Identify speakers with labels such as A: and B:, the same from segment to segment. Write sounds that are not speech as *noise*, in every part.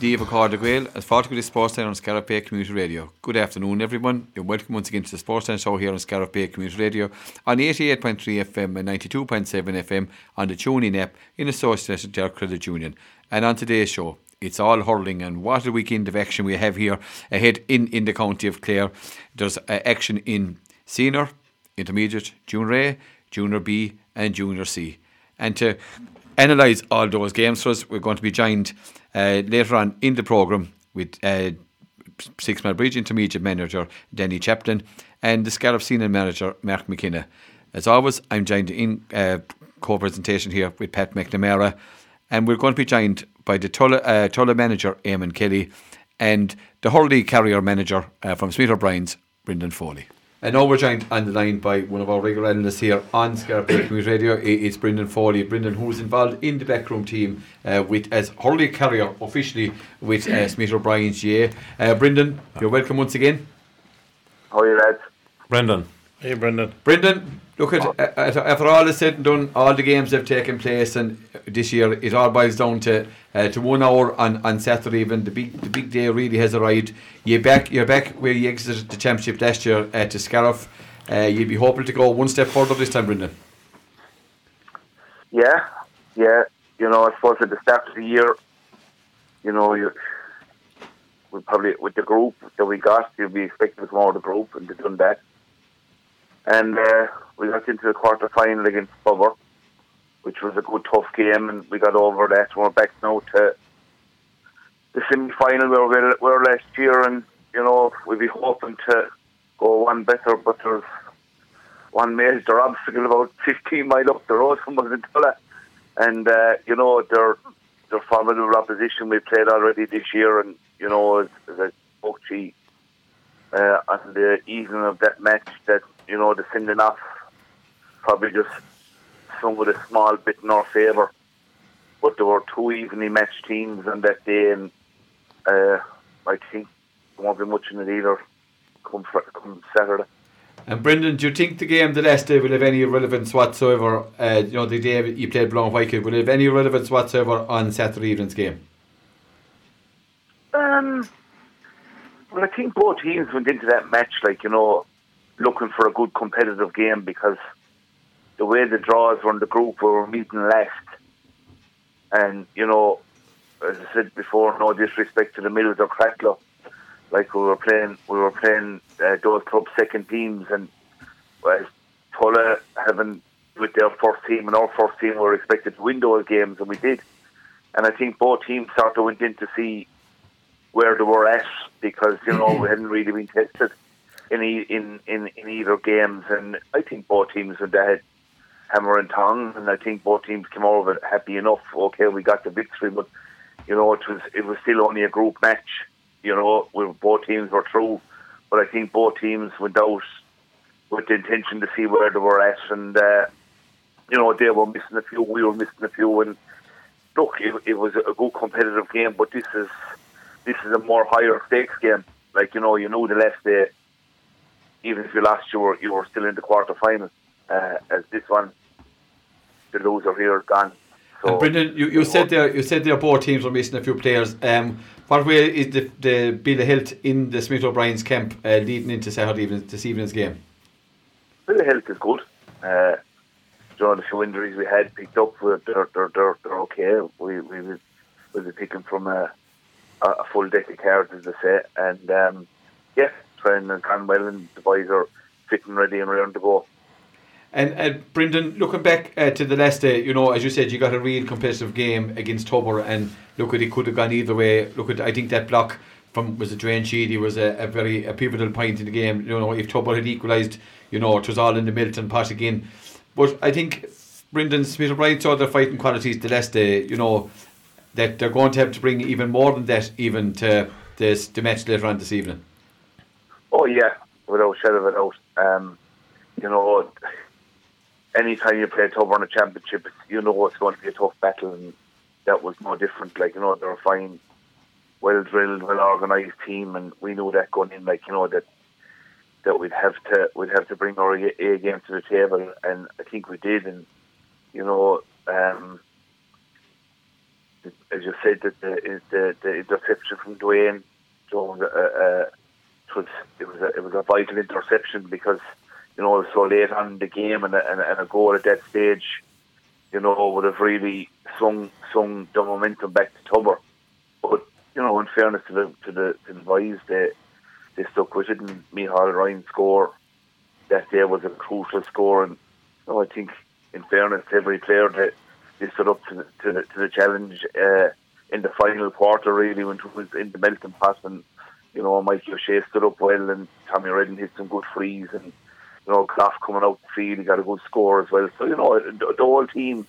A: Dave as part of the Sports on Scariff Bay Community Radio. Good afternoon, everyone. You're welcome once again to the Sports Show here on Scariff Bay Community Radio on 88.3 FM and 92.7 FM on the TuneIn app in association with Derg Credit Union. And on today's show, it's all hurling, and what a weekend of action we have here ahead in, in the county of Clare. There's uh, action in senior, intermediate, junior A, junior B, and junior C. And to analyse all those games for us, we're going to be joined uh, later on in the programme with uh, Six Mile Bridge Intermediate Manager Danny Chaplin and the Scariff Senior Manager Mark McKenna. As always, I'm joined in uh, co presentation here with Pat McNamara, and we're going to be joined by the Tulla, uh, Tulla Manager Eamon Kelly and the Hurley Carrier Manager uh, from Smith O'Brien's Brendan Foley. And now we're joined on the line by one of our regular analysts here on Scariff Community Radio. It's Brendan Foley. Brendan, who's involved in the backroom team uh, with as Hurley Carrier officially with uh, Smith O'Brien's GA. Uh, Brendan, you're welcome once again.
B: How are you, lads?
C: Brendan.
D: Hey, Brendan.
A: Brendan, look at uh, after all is said and done, all the games have taken place, and this year it all boils down to uh, to one hour on, on Saturday. Even the big the big day really has arrived. You're back. You're back where you exited the championship last year uh, to Scariff. Uh, you'd be hoping to go one step further this time, Brendan.
B: Yeah, yeah. You know, I suppose at the start of the year, you know, you we probably with the group that we got, you'd be expecting to come out of the group and they've done that. And uh, we got into the quarter final against Tubber, which was a good tough game, and we got over that. We're back now to the semi final where we were last year, and you know we'd be hoping to go one better, but there's one major obstacle about 15 mile up the road from us in Tulla. And, uh, you know, they're, they're formidable opposition. We played already this year, and, you know, as, as I spoke to uh, on the evening of that match, that, you know, the sending off probably just swung with a small bit in our favour. But there were two evenly matched teams on that day, and uh, I think there won't be much in it either come, come Saturday.
A: And Brendan, do you think the game the last day will have any relevance whatsoever? Uh, you know, the day you played Blanc Wycott, will it have any relevance whatsoever on Saturday evening's game?
B: Um, well, I think both teams went into that match like you know, looking for a good competitive game because the way the draws were in the group, we were meeting last, and you know, as I said before, no disrespect to the Mills or Cratloe, like we were playing, we were playing uh, those club second teams, and well, Tulla having with their first team and our first team were expected to win those games, and we did. And I think both teams sort of went in to see where they were at because you know *clears throat* we hadn't really been tested in in in, in either games, and I think both teams went ahead hammer and tongue, and I think both teams came it happy enough. Okay, we got the victory, but you know it was it was still only a group match. You know, we, both teams were through, but I think both teams went out with the intention to see where they were at, and uh, you know they were missing a few, we were missing a few, and look, it, it was a good competitive game, but this is this is a more higher stakes game. Like you know, you know the last day, even if you lost, you were you were still in the quarter final. Uh, as this one, the loser here gone. So,
A: and Brendan, you, you said there you said there both teams were missing a few players. Um, what way is the the bill of health in the Smith O'Brien's camp uh, leading into Saturday evening, this evening's game?
B: Bill of health is good. Uh, you know, the few injuries we had picked up, they're they're they're, they're okay. We we will we'll be picking from a, a full deck of cards, as they say, and um, yeah, training and gone well, and the boys are fit and ready and ready to go.
A: And, and Brendan, looking back uh, to the last day, you know, as you said, you got a real competitive game against Tubber, and look at it could have gone either way. Look at I think that block from was a Drain Sheedy was a, a very a pivotal point in the game. You know, if Tubber had equalised, you know, it was all in the Milton pot again. But I think Brendan Smith O'Brien saw their fighting qualities the last day. You know, that they're going to have to bring even more than that even to this the match later on this evening.
B: Oh yeah, without shadow of a doubt. Um, you know anytime you play Tubber in a championship, you know it's going to be a tough battle, and that was no different. Like you know, they're a fine, well drilled, well organised team, and we knew that going in. Like you know that that we'd have to we'd have to bring our A game to the table, and I think we did. And you know, um, as as you said, that the, the, the interception from Dwayne Jones, uh, uh, it was it was a, it was a vital interception because you know so late on in the game and a, and, a goal at that stage, you know, would have really swung swung the momentum back to Tubber. But you know, in fairness to the to the, to the boys, they they stuck with it, and Micheál Ryan score that day was a crucial score, and you know, I think in fairness to every player that they stood up to the, to the, to the challenge uh, in the final quarter, really, when it was in the melting pot. And, you know, Mike O'Shea stood up well, and Tommy Redden hit some good frees. And, you know, Clough coming out the field, he got a good score as well. So, you know, the, the whole team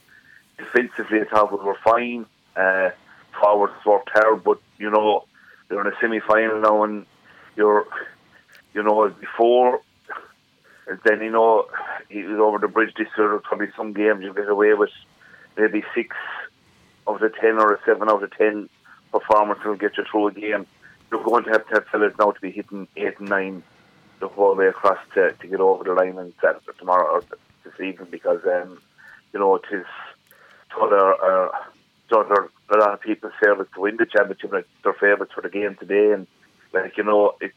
B: defensively, I thought, were fine. Uh, forwards worked hard, but, you know, they're in a semi final now, and you're, you know, as before, then you know he was over the bridge this year. Probably some games you get away with maybe six of the ten or a seven out of ten performance will get you through a game. You're going to have to have fellas now to be hitting eight and nine the whole way across to, to get over the line and Saturday tomorrow or this evening because um, you know it is uh, other a lot of people's favourites to win the championship. Like their favourites for the game today, and like you know it's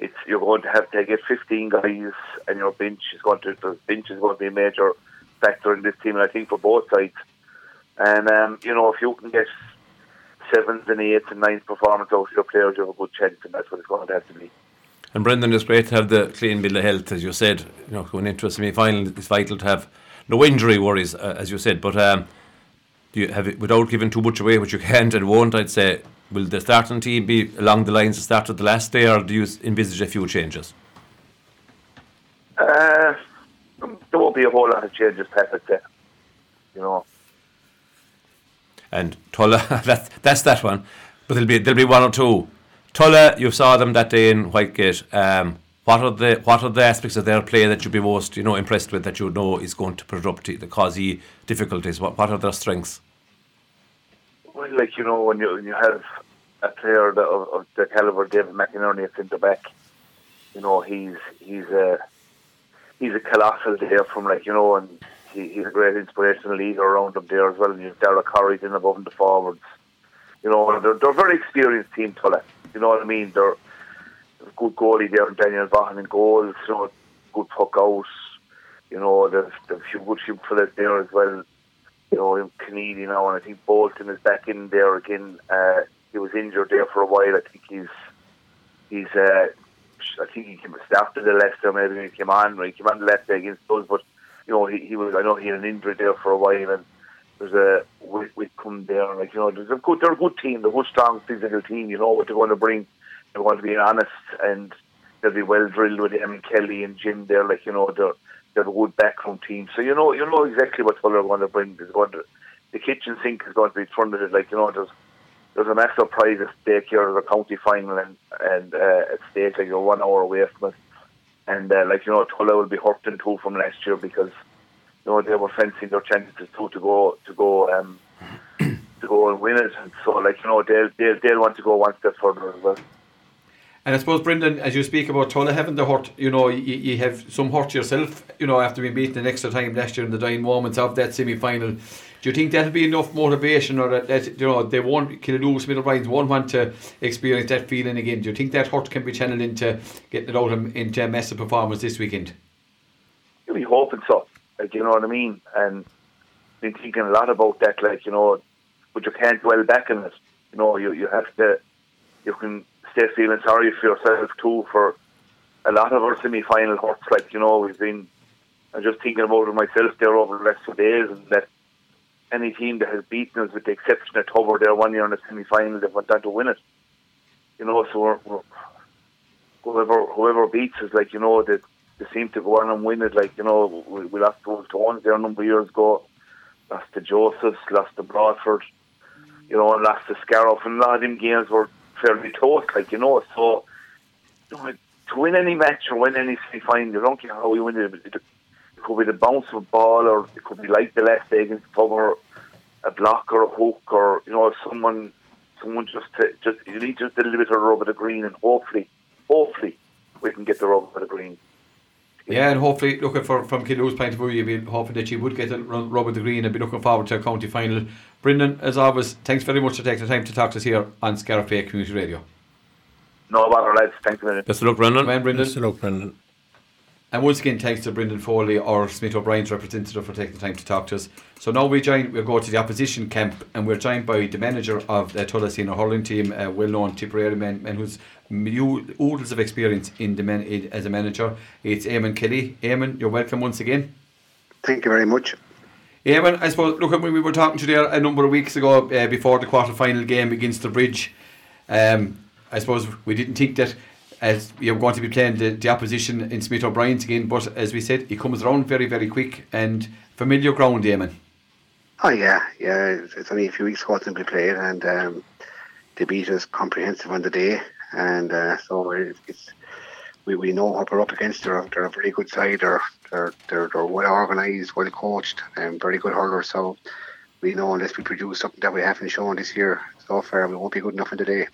B: it's you're going to have to get 15 guys, and your bench is going to the bench is going to be a major factor in this team, and I think for both sides. And um, you know, if you can get sevens and eights and ninth performance out of your players, you have a good chance, and that's what it's going to have to be.
C: And Brendan, it's great to have the clean bill of health, as you said. You know, going into a semi-final, it's vital to have no injury worries, uh, as you said. But um, do you have it, without giving too much away, which you *laughs* can't and won't, I'd say, will the starting team be along the lines of start of the last day, or do you envisage a few changes?
B: Uh, there won't be a whole lot of changes, Pat, You know.
C: And Tulla, *laughs* that's, that's that one. But there'll be, there'll be one or two. Tulla, you saw them that day in Whitegate. Um, what are the what are the aspects of their play that you'd be most you know impressed with that you know is going to up to cause difficulties? What what are their strengths?
B: Well, like you know, when you when you have a player of, of the caliber David McInerney at centre back, you know he's he's a he's a colossal there from like you know, and he, he's a great inspirational leader around him there as well. And you've Derek Curry's in above the forwards. You know, they're, they're a very experienced team, Tulla. You know what I mean? They're good goalie there, Daniel Vaughan in goals. You know, good puck out. You know, there's, there's a few good few fellas there as well. You know, Canadian now, and I think Bolton is back in there again. Uh, he was injured there for a while. I think he's he's uh, I think he came after the Leicester maybe he came on. He came on the left day against us, but you know he, he was. I know he had an injury there for a while, and there's a we, we come there. Like you know, there's a good. They're a good team. They're a good, strong, physical team. You know what they're going to bring. They're going to be honest, and they'll be well drilled with him Kelly and Jim there. Like you know, they're they're a good backroom team. So you know, you know exactly what they're going to bring. Going to the kitchen sink is going to be funded. Like you know, there's there's a massive prize at stake here. There's a county final and and uh, at stake. Like you're one hour away from it, and uh, like you know, Tulla will be hurting too from last year because you know they were fencing their chances too to go to go um, *clears throat* to go and win it. And so like you know they'll they'll they'll want to go one step further as well.
A: And I suppose, Brendan, as you speak about Tulla having the hurt, you know, you, you have some hurt yourself, you know, after being beaten an extra time last year in the dying moments of that semi final. Do you think that'll be enough motivation, or that, that you know they won't Killaloe, Middle Ryan's won't want to experience that feeling again? Do you think that hurt can be channeled into getting it out into a massive performance this weekend?
B: You'll hoping so. Like you know what I mean, and been thinking a lot about that. Like you know, but you can't dwell back on it. You know, you you have to. You can stay feeling sorry for yourself too for a lot of our semi-final hurts. Like you know, we've been. I'm just thinking about it myself there over the last few days, and that any team that has beaten us, with the exception of Tubber, there one year in the semi final, they've went on to win it. You know, so we're, we're, whoever whoever beats us, like you know, they, they seem to go on and win it. Like you know, we, we lost to Tones there a number of years ago, lost to Josephs, lost to Broadford, you know, and lost to Scariff, and a lot of them games were fairly close. Like you know, so you know, to win any match or win any semi final, you don't care how we win it. it could be the bounce of a ball, or it could be like the last day against Tubber, a block or a hook, or you know, someone, someone just to, just you need just a little bit of rub of the green, and hopefully, hopefully, we can get the rub of the green.
A: Yeah, and hopefully, looking for from Killaloe's point of view, you'd be hoping that you would get a run, rub of the green and be looking forward to a county final. Brendan, as always, thanks very much for taking the time to talk to us here on Scariff Community Radio.
B: No bother, lads. Thanks a minute.
C: Best of luck, Brendan.
A: Man, Brendan.
D: Best of luck, Brendan.
A: And once again, thanks to Brendan Foley or Smith O'Brien's representative for taking the time to talk to us. So now we join, we'll go to the opposition camp and we're joined by the manager of the Tulla Senior Hurling team, a well known Tipperary man, man who's oodles of experience in the man, in- as a manager. It's Eamon Kelly. Eamon, you're welcome once again.
E: Thank you very much.
A: Eamon, I suppose, look, at when we were talking to you there a number of weeks ago uh, before the quarter final game against the Bridge, um, I suppose we didn't think that as you're going to be playing the, the opposition in Smith O'Brien's again, but as we said, he comes around very, very quick and familiar ground, Eamon.
E: Oh yeah, yeah. It's only a few weeks ago since we played, and um, they beat us comprehensive on the day, and uh, so it's, it's we, we know what we're up against. They're, they're a very good side. They're they're they're, they're well organised, well coached, and very good hurlers. So we know unless we produce something that we haven't shown this year so far, we won't be good enough in the day.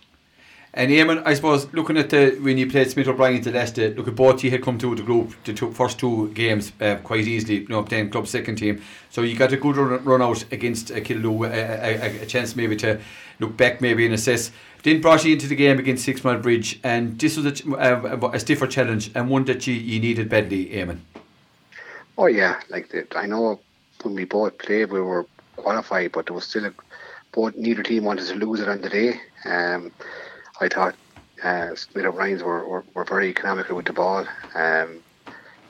A: And Eamon, I suppose looking at the when you played Smith O'Brien to Leicester, look at both you had come to the group the two, first two games uh, quite easily, you know, playing club second team. So you got a good run, run out against uh, Killaloe, a, a, a, a chance maybe to look back maybe and assess. Then brought you into the game against Six Mile Bridge, and this was a, ch- a, a stiffer challenge and one that you, you needed badly, Eamon.
E: Oh yeah, like the, I know when we both played, we were qualified, but there was still a, both neither team wanted to lose it on the day. Um, I thought uh, Smith O'Brien's were, were, were very economical with the ball. Um,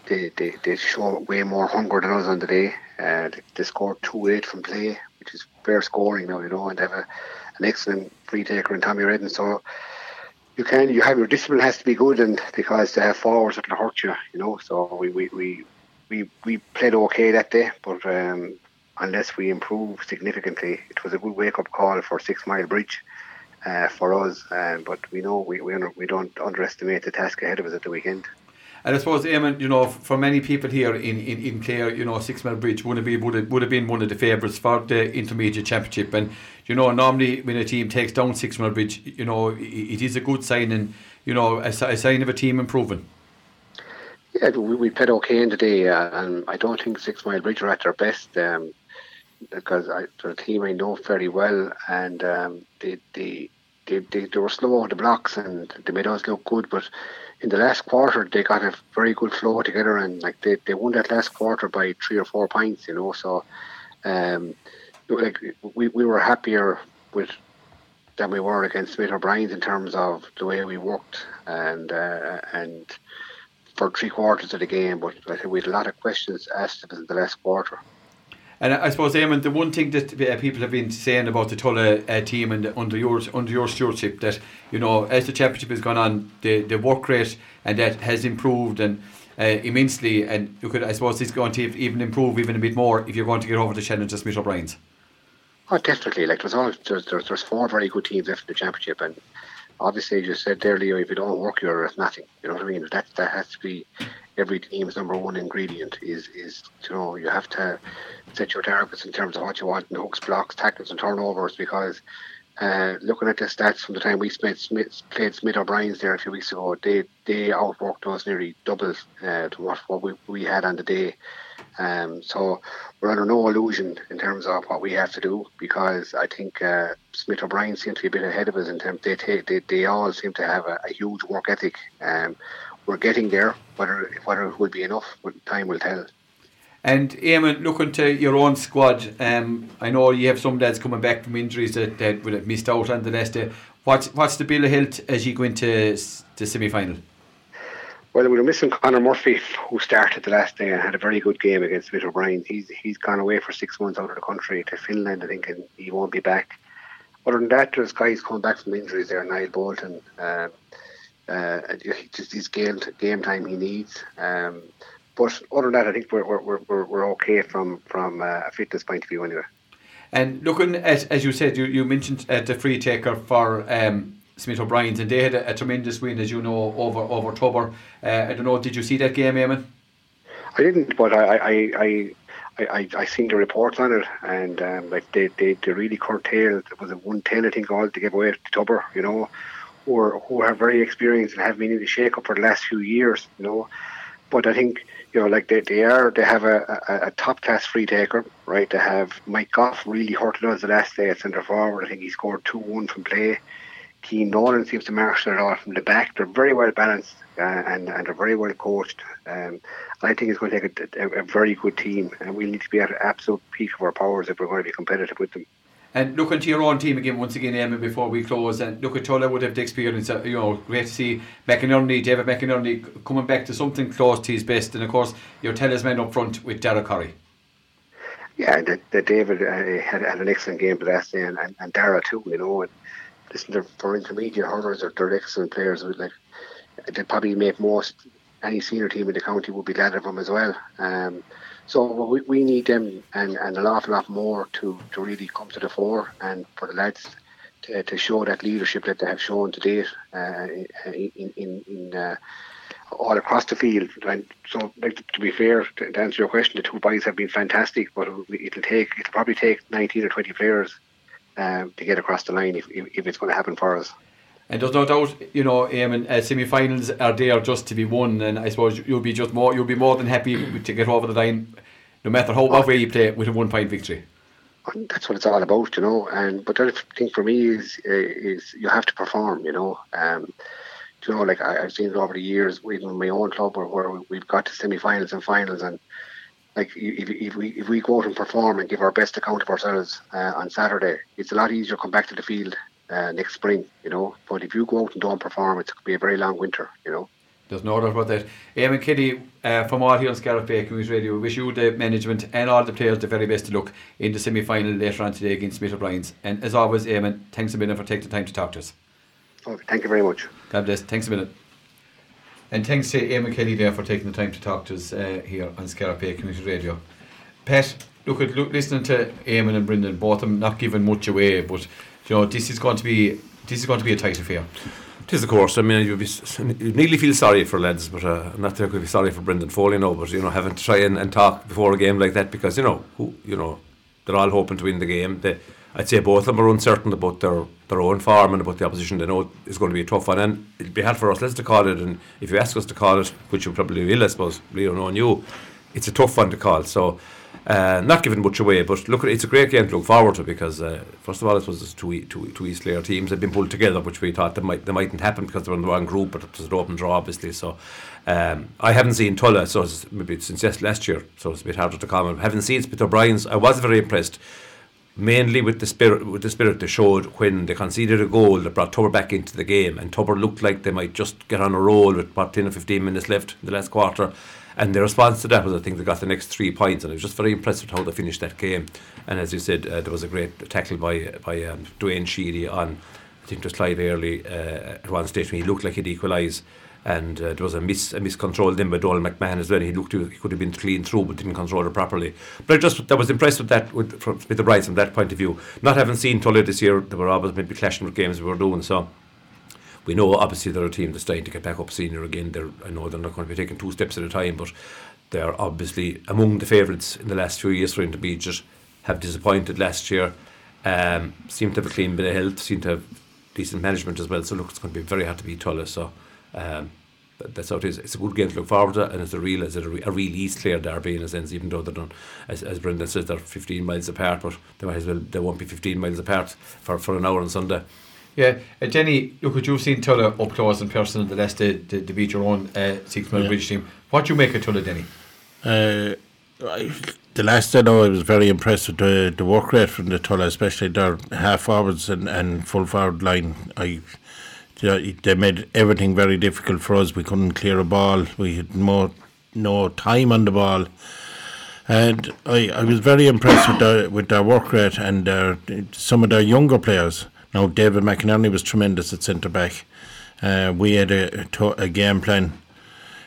E: they, they they show way more hunger than us on the day. Uh, they, they scored two eight from play, which is fair scoring now, you know, and they have a, an excellent free taker in Tommy Redden. So you can you have your discipline has to be good, and because they have forwards that can hurt you, you know. So we we, we we we played okay that day, but um, unless we improve significantly, it was a good wake up call for Six Mile Bridge uh, for us. Um, but we know we we, under, we don't underestimate the task ahead of us at the weekend.
A: And I suppose, Eamon, you know, for many people here in, in, in Clare, you know, Six Mile Bridge would have been would have, would have been one of the favourites for the intermediate championship. And you know, normally when a team takes down Six Mile Bridge, you know, it, it is a good sign and you know a, a sign of a team improving.
E: Yeah, we, we played okay in the day, uh, and I don't think Six Mile Bridge are at their best um, because I, a team I know very well, and um, they, they, they, they, they were slow on the blocks and they made us look good, but in the last quarter they got a very good flow together, and like they, they won that last quarter by three or four points, you know. So, um, like we, we were happier with than we were against Smith O'Brien's in terms of the way we worked and uh, and for three quarters of the game, but I think we had a lot of questions asked of us in the last quarter.
A: And I suppose, Eamon, the one thing that uh, people have been saying about the Tulla uh, team and under your under your stewardship, that you know, as the championship has gone on, the, the work rate and that has improved and uh, immensely. And you could, I suppose, it's going to even improve even a bit more if you're going to get over the challenge of Smith O'Brien's.
E: Oh, definitely. Like there's all there's, there's there's four very good teams left in the championship, and obviously, as you said Leo, if you don't work, you're nothing. You know what I mean? That that has to be every team's number one ingredient. Is is you know you have to set your targets in terms of what you want in hooks, blocks, tackles, and turnovers because. Uh, looking at the stats from the time we spent Smith, played Smith O'Brien's there a few weeks ago, they they outworked us nearly double uh, to what, what we, we had on the day. Um, so we're under no illusion in terms of what we have to do because I think uh, Smith O'Brien seem to be a bit ahead of us in terms they take they, they all seem to have a, a huge work ethic. Um, we're getting there, whether whether it will be enough, but time will tell.
A: And Eamon, looking to your own squad, um, I know you have some lads coming back from injuries that, that would have missed out on the last day. What's what's the bill of health as you go into the semi final?
E: Well, we were missing Conor Murphy, who started the last day and had a very good game against Smith O'Brien. He's he's gone away for six months out of the country to Finland, I think, and he won't be back. Other than that, there's guys coming back from injuries there. Niall Bolton, um, uh, just his game game time he needs. Um, but other than that, I think we're we're we're, we're okay from from uh, a fitness point of view anyway.
A: And looking at, as you said, you, you mentioned uh, the free taker for um, Smith O'Brien's, and they had a, a tremendous win, as you know, over over Tubber. Uh, I don't know, did you see that game, Eamon?
E: I didn't, but I I, I, I, I, I seen the reports on it, and um, like they, they, they really curtailed. It was a one ten, I think, all to give away to Tubber, you know, who are who are very experienced and have been in the shake up for the last few years, you know. but I think you know, like they, they are, they have a, a, a top class free taker, right? They have Mike Goff really hurt us the last day at centre forward. I think he scored two one from play. Keane Nolan seems to marshal it all from the back. They're very well balanced uh, and, and they're very well coached. Um, I think it's going to take a, a, a very good team, and we need to be at absolute peak of our powers if we're going to be competitive with them.
A: And looking to your own team again, once again, Eamon, before we close, and look at Tulla would have the experience. Uh, you know, great to see McInerney, David McInerney, coming back to something close to his best, and of course your talisman up front with Dara Curry.
E: Yeah, the, the David uh, had, had an excellent game last day, and, and, and Dara too. You know, and listen, they're, for intermediate hurlers, they're, they're excellent players. Like they probably make most any senior team in the county would be glad of them as well. Um, so we, we need them and, and an awful lot more to, to really come to the fore and for the lads to, to show that leadership that they have shown to date uh, in, in, in uh, all across the field. And so, like, to be fair, to, to answer your question, the two boys have been fantastic, but it'll take it'll probably take 19 or 20 players um, to get across the line if, if, if it's going to happen for us.
A: And there's no doubt, you know, Eamon, uh, semi-finals are there just to be won, and I suppose you'll be just more, you'll be more than happy *coughs* to get over the line, no matter how what way you play, with a one-point victory.
E: That's what it's all about, you know. And but the thing for me is uh, is you have to perform, you know. Um, you know, like I, have seen it over the years, even in my own club, where, where we've got to semi-finals and finals, and like if, if we if we go out and perform and give our best account of ourselves uh, on Saturday, it's a lot easier to come back to the field uh, next spring, you know. But if you go out and don't perform, it's going to be a very long winter, you know.
A: There's no doubt about that. Eamon Kelly, uh, from all here on Bay Community Radio, we wish you, the management, and all the players the very best to look in the semi final later on today against Smith O'Brien's. And as always, Eamon, thanks a million for taking the time to talk to us.
E: Okay, thank you very much.
A: God bless. Thanks a million. And thanks to Eamon Kelly there for taking the time to talk to us uh, here on Bay Community Radio. Pat, look at look, listening to Eamon and Brendan, both of them not giving much away, but know this is going to be this is going to be a tight affair.
C: It is, of course. I mean, you'd, be, you'd nearly feel sorry for lads, but uh, not going to be sorry for Brendan Foley now. But you know, having to try and, and talk before a game like that because you know, who, you know, they're all hoping to win the game. They, I'd say both of them are uncertain about their, their own form and about the opposition. They know it's going to be a tough one, and it'd be hard for us. Let's to call it, and if you ask us to call it, which you probably will, I suppose, Leo knowing you, it's a tough one to call. So uh, not giving much away, but look, it's a great game to look forward to because uh, first of all, it was two two two East Clare teams had been pulled together, which we thought they might they mightn't happen because they were in the wrong group, but it was an open draw, obviously. So um, I haven't seen Tulla, so it's maybe since yes, last year, so it's a bit harder to comment. I haven't seen Smith O'Brien's. I was very impressed. Mainly with the spirit, with the spirit they showed when they conceded a goal that brought Tubber back into the game, and Tubber looked like they might just get on a roll with about ten or fifteen minutes left in the last quarter and the response to that was, I think, they got the next three points, and I was just very impressed with how they finished that game. And as you said, uh, there was a great tackle by by um, Dwayne Sheedy on, I think, just Clive Early uh, at one stage when he looked like he'd equalise. And uh, there was a miss a miscontrol then by Donald McMahon as well. He looked he could have been clean through, but didn't control it properly. But I just I was impressed with that with, from, with the Brides from that point of view. Not having seen Tulla this year, they were always maybe clashing with games we were doing so we know obviously they're a team that's trying to get back up senior again. They're, I know they're not going to be taking two steps at a time, but they're obviously among the favourites in the last few years for intermediate. Have disappointed last year. Um, seem to have a clean bit of health. Seem to have decent management as well. So look, it's going to be very hard to beat Tulla. So. Um, that's how it is. It's a good game to look forward to, and it's a real, it's a, a real East Clare derby in a sense. Even though they're done, as, as Brendan says, they're 15 miles apart, but they might as well they won't be 15 miles apart for, for an hour on Sunday.
A: Yeah, uh, Danny, look what you've seen Tulla up close in person the last day to, to beat your own uh, six man yeah. Bridge team. What do you make of Tulla, Danny?
D: Uh, I, the last I know, I was very impressed with the, the work rate from the Tulla, especially their half forwards and, and full forward line. I they made everything very difficult for us. We couldn't clear a ball. We had more no time on the ball. And I, I was very impressed with their with their work rate and their, some of their younger players. Now, David McInerney was tremendous at centre back. Uh, we had a, a, game plan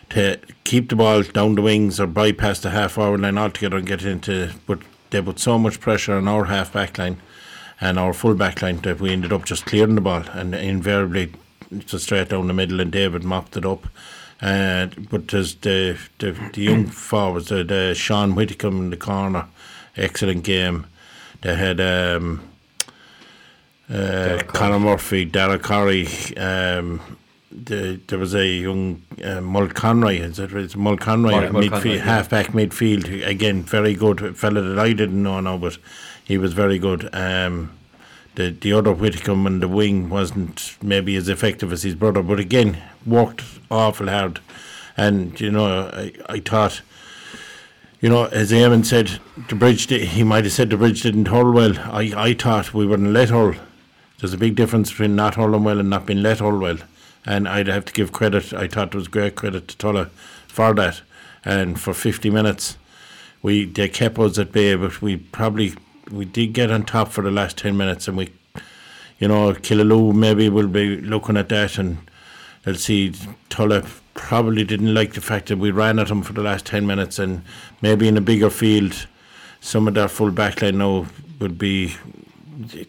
D: to keep the ball down the wings or bypass the half hour line altogether and get into. But they put so much pressure on our half back line and our full back line that we ended up just clearing the ball and invariably just straight down the middle and David mopped it up. Uh, but there's the, the, the young *clears throat* forwards, the, the Sean Whitcomb in the corner, excellent game. They had um, uh, Conor Murphy, Dara Curry, um, the, there was a young uh, Mulconroy, is it? It's Mulconroy,
A: Mark Mulconroy,
D: midfield,
A: yeah.
D: half-back midfield. Again, very good a fella that I didn't know now, but he was very good. Um, the the other Whitcomb and the wing wasn't maybe as effective as his brother, but again worked awful hard. And you know, I, I thought, you know, as Eamon said, the bridge he might have said the bridge didn't hold well. I, I thought we wouldn't let hold. There's a big difference between not holding well and not being let hold well. And I'd have to give credit. I thought there was great credit to Tulla for that. And for 50 minutes, we they kept us at bay, but we probably we did get on top for the last 10 minutes, and we, you know, Killaloe maybe will be looking at that and they'll see Tulla probably didn't like the fact that we ran at him for the last 10 minutes, and maybe in a bigger field, some of their full backline now would be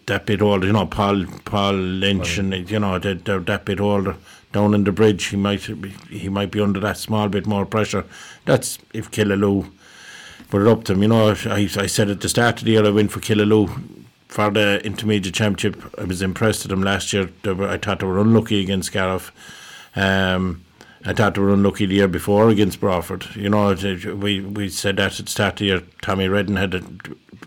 D: that bit older, you know, Paul Paul Lynch and you know they're, they're that bit older down in the bridge. He might be, he might be under that small bit more pressure. That's if Killaloe put it up to him. You know, I I said at the start of the year I went for Killaloe for the intermediate championship. I was impressed with them last year. They were, I thought they were unlucky against Scariff. Um, I thought they were unlucky the year before against Broadford. You know, we we said that at the start of the year. Tommy Redden had a,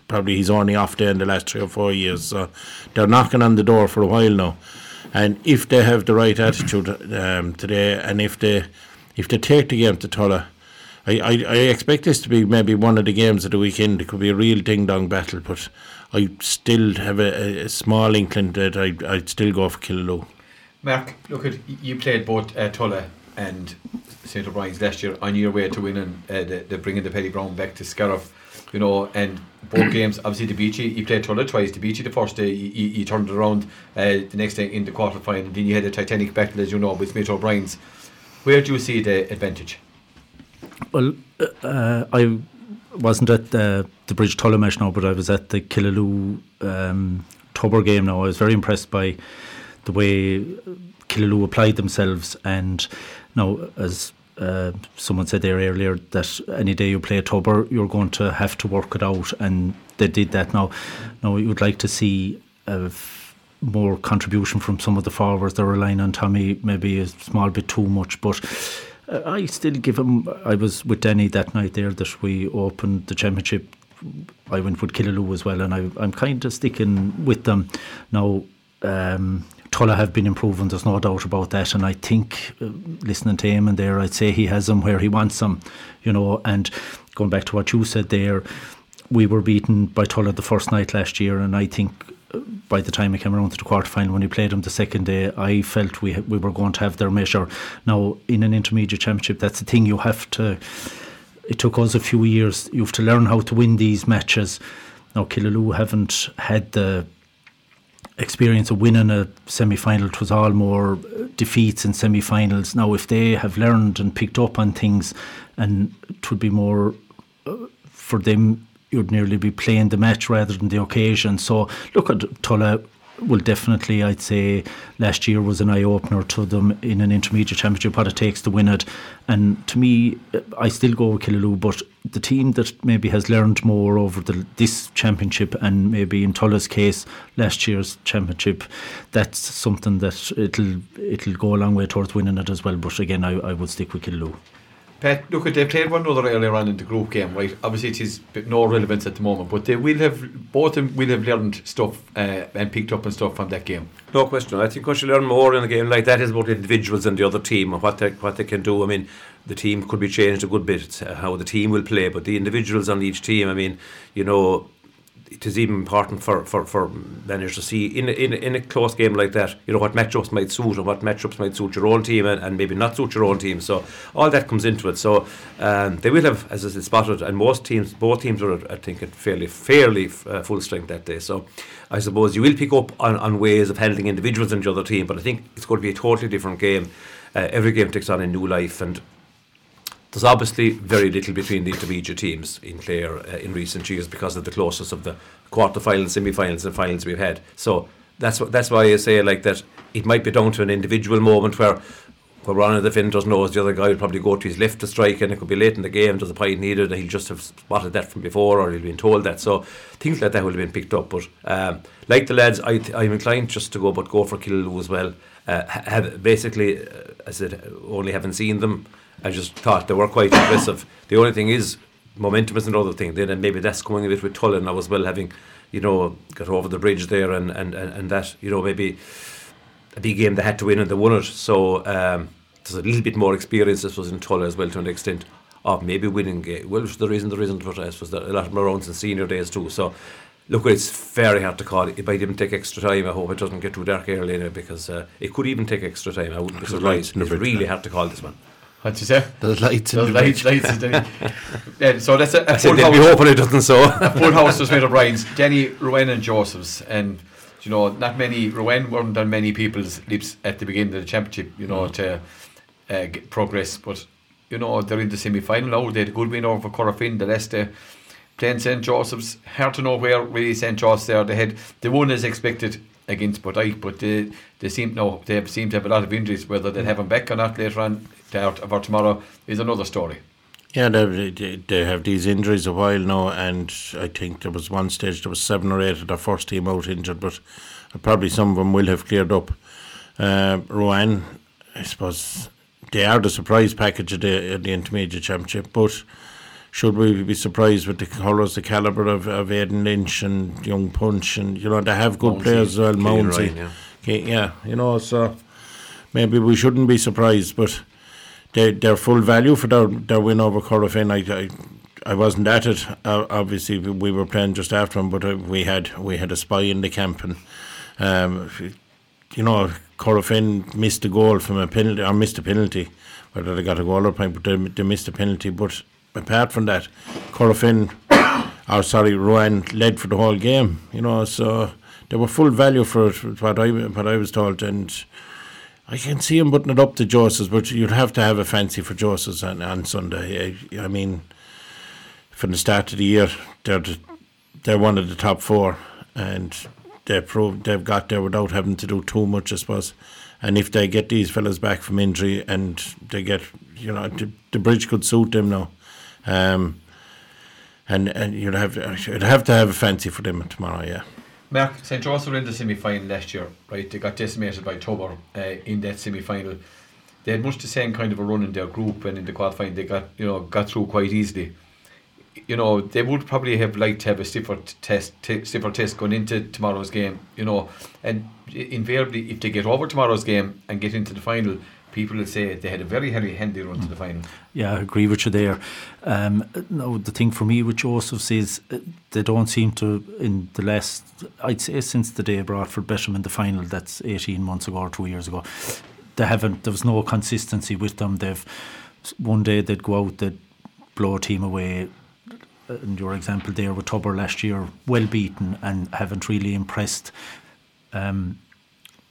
D: probably he's only off day in the last three or four years. So they're knocking on the door for a while now. And if they have the right attitude um, today, and if they if they take the game to Tulla, I, I, I expect this to be maybe one of the games of the weekend. It could be a real ding dong battle, but I still have a, a small inkling that I I'd still go for Killaloe.
A: Mark, look at you played both uh, Tulla and St O'Brien's last year on your way to winning uh, the, the bringing the Petty Brown back to Scariff, you know, and both games obviously you. You played Tulla twice you the first day. You, you, you turned it around uh, the next day in the quarter final. Then you had a Titanic battle, as you know, with Smith O'Brien's. Where do you see the advantage?
F: Well, uh, I wasn't at the, the Bridge Tulla match now, but I was at the Killaloe um, Tubber game now. I was very impressed by the way Killaloe applied themselves. And now, as uh, someone said there earlier, that any day you play a Tubber, you're going to have to work it out. And they did that now. Now, you would like to see more contribution from some of the forwards. They're relying on Tommy maybe a small bit too much, but uh, I still give him. I was with Danny that night there that we opened the championship. I went with Killaloe as well, and I, I'm kind of sticking with them now. Um, Tulla have been improving. There's no doubt about that, and I think uh, listening to him and there, I'd say he has them where he wants them, you know. And going back to what you said there, we were beaten by Tulla the first night last year, and I think uh, by the time it came around to the quarter final when we played them the second day, I felt we we were going to have their measure. Now in an intermediate championship, that's the thing you have to. It took us a few years. You have to learn how to win these matches. Now Killaloe haven't had the experience of winning a semi final. It was all more defeats in semi finals. Now, if they have learned and picked up on things, and it would be more uh, for them, you'd nearly be playing the match rather than the occasion. So, look at Tulla. Will definitely, I'd say, last year was an eye opener to them in an intermediate championship. What it takes to win it, and to me, I still go with Killaloe. But the team that maybe has learned more over the, this championship, and maybe in Tulla's case, last year's championship, that's something that it'll it'll go a long way towards winning it as well. But again, I, I would stick with Killaloe.
A: Pat, look, they played one another earlier on in the group game, right? Obviously, it is no relevance at the moment, but they will have both of them will have learned stuff uh, and picked up and stuff from that game.
C: No question. I think what you learn more in a game like that is about individuals and the other team and what they, what they can do. I mean, the team could be changed a good bit, how the team will play, but the individuals on each team, I mean, you know, it is even important for, for, for managers to see in in, in a close game like that, you know, what matchups might suit and what matchups might suit your own team and, and maybe not suit your own team. So all that comes into it. So um, they will have, as I said, spotted, and most teams, both teams are, I think, at fairly, fairly uh, full strength that day. So I suppose you will pick up on, on ways of handling individuals in the other team, but I think it's going to be a totally different game. Uh, every game takes on a new life, and there's obviously very little between the intermediate teams in Clare uh, in recent years because of the closeness of the quarter-finals, semi-finals, and finals we've had. So that's wh- that's why I say like that. It might be down to an individual moment where where one of the defenders knows the other guy will probably go to his left to strike and it could be late in the game, there's a point needed, and he'll just have spotted that from before or he'll been told that. So things like that will have been picked up. But um, like the lads, I, I'm inclined just to go, but go for Killaloe as well. Uh, have basically, uh, I said, only haven't seen them. I just thought they were quite *coughs* impressive. The only thing is, momentum is another thing. Then maybe that's coming a bit with Tullen. I was well having, you know, got over the bridge there and, and, and, and that, you know, maybe a big game they had to win and they won it. So um, there's a little bit more experience, I suppose, in Tulla as well to an extent of maybe winning game. Well, the reason there isn't, but I suppose there a lot more rounds in senior days too. So look, it's very hard to call. It might even take extra time. I hope it doesn't get too dark early because uh, it could even take extra time. I wouldn't be surprised. It's really hard to call this one.
A: What you say?
D: There's lights in the
A: lights, lights. in the- yeah, so that's a, a
C: I said
A: full
C: they'd be hoping it doesn't so.
A: A full house was made of Ryan's. Jenny, Ruan, and Joseph's, and you know, not many. Ruan weren't on many people's lips at the beginning of the championship. You know, to uh, get progress, but you know they're in the semi final now. They had a good win over Corofin the last day. Playing St Joseph's, hard to know where really St Joseph's there. They had they won as expected against Bodyke, but they they seem no they have, seem to have a lot of injuries. Whether they'll have them back or not later on to- or tomorrow is another story.
D: Yeah, they, they, they have these injuries a while now, and I think there was one stage there was seven or eight of their first team out injured, but probably some of them will have cleared up. Uh, Ruan, I suppose they are the surprise package of the, of the intermediate championship, but should we be surprised with the colours, the calibre of, of Aidan Lynch and Young Punch, and you know they have good
C: Mounsey,
D: players as well,
C: Killian
D: Mounsey.
C: Ryan, yeah.
D: Okay, yeah, you know, so maybe we shouldn't be surprised, but they, they're full value for their, their win over Corofin. I, I, I wasn't at it. Uh, obviously, we- we were playing just after them, but uh, we had we had a spy in the camp, and um, you know, Corofin missed a goal from a penalty, or missed a penalty, whether they got a goal or point, but they, they missed a penalty. But apart from that, Corofin, *coughs* or sorry, Ruan led for the whole game. You know, so they were full value for what I what I was told, and I can see him putting it up to Joseph's, but you'd have to have a fancy for Joseph's on, on Sunday. I, I mean, from the start of the year, they're they're one of the top four, and they proved they've got there without having to do too much, I suppose. And if they get these fellas back from injury, and they get, you know, the, the bridge could suit them now. Um, and and you'd have you'd have to have a fancy for them tomorrow, yeah.
A: Mark, St. John's were in the semi final last year, right? They got decimated by Tubber uh, in that semi final. They had much the same kind of a run in their group, and in the qualifying, they got you know got through quite easily. You know, they would probably have liked to have a stiffer test, t- stiffer test going into tomorrow's game. You know, and invariably, if they get over tomorrow's game and get into the final, people will say they had a very heavy, handy run to the final.
F: Yeah, I agree with you there. Um, no, the thing for me with Joseph's is uh, they don't seem to, in the last, I'd say since the day Broadford them in the final, that's 18 months ago or two years ago, they haven't, there was no consistency with them. They've, one day they'd go out, they'd blow a team away. And your example there with Tubber last year, well beaten and haven't really impressed. Um,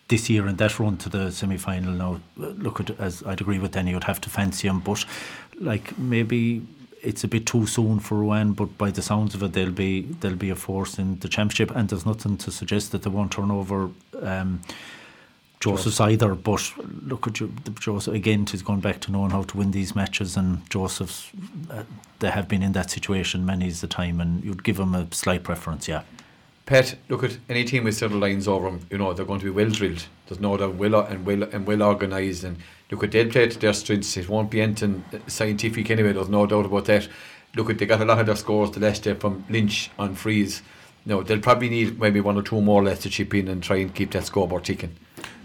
F: this year in that run to the semi final now, look at as I'd agree with Danny, you'd have to fancy him, but like maybe it's a bit too soon for Ruan, but by the sounds of it, they'll be they'll be a force in the championship, and there's nothing to suggest that they won't turn over. Um, Joseph's either, but look at Joseph again. He's going back to knowing how to win these matches, and Joseph's uh, they have been in that situation many is the time, and you'd give him a slight preference, yeah.
A: Pat, look at any team with Cyril Lyons over them. You know they're going to be well drilled. There's no doubt, well and well and well organised. And look at they'll play to their strengths. It won't be anything scientific anyway. There's no doubt about that. Look at they got a lot of their scores the last day from Lynch on freeze. No, they'll probably need maybe one or two more less to chip in and try and keep that scoreboard ticking.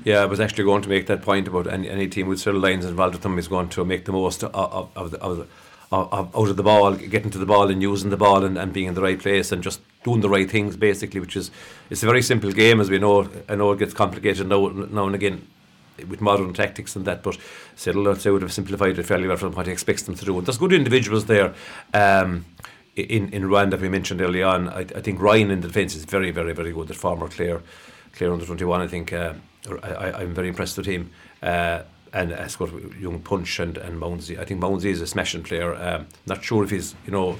C: Yeah, I was actually going to make that point about any, any team with Cyril Lyons involved with them is going to make the most of, of, of, the, of, the, of, out of the ball, getting to the ball and using the ball and, and being in the right place and just doing the right things basically, which is it's a very simple game as we know. I know it gets complicated now, now and again with modern tactics and that, but Cyril I'd have simplified it fairly well from what he expects them to do. And there's good individuals there. Um, in in Rwanda, we mentioned early on, I, I think Ryan in the defence is very, very, very good. The former Clare, Clare under 21, I think uh, I, I, I'm very impressed with him. Uh, and as got young Punch and, and Mounsey. I think Mounsey is a smashing player. Um, not sure if he's, you know,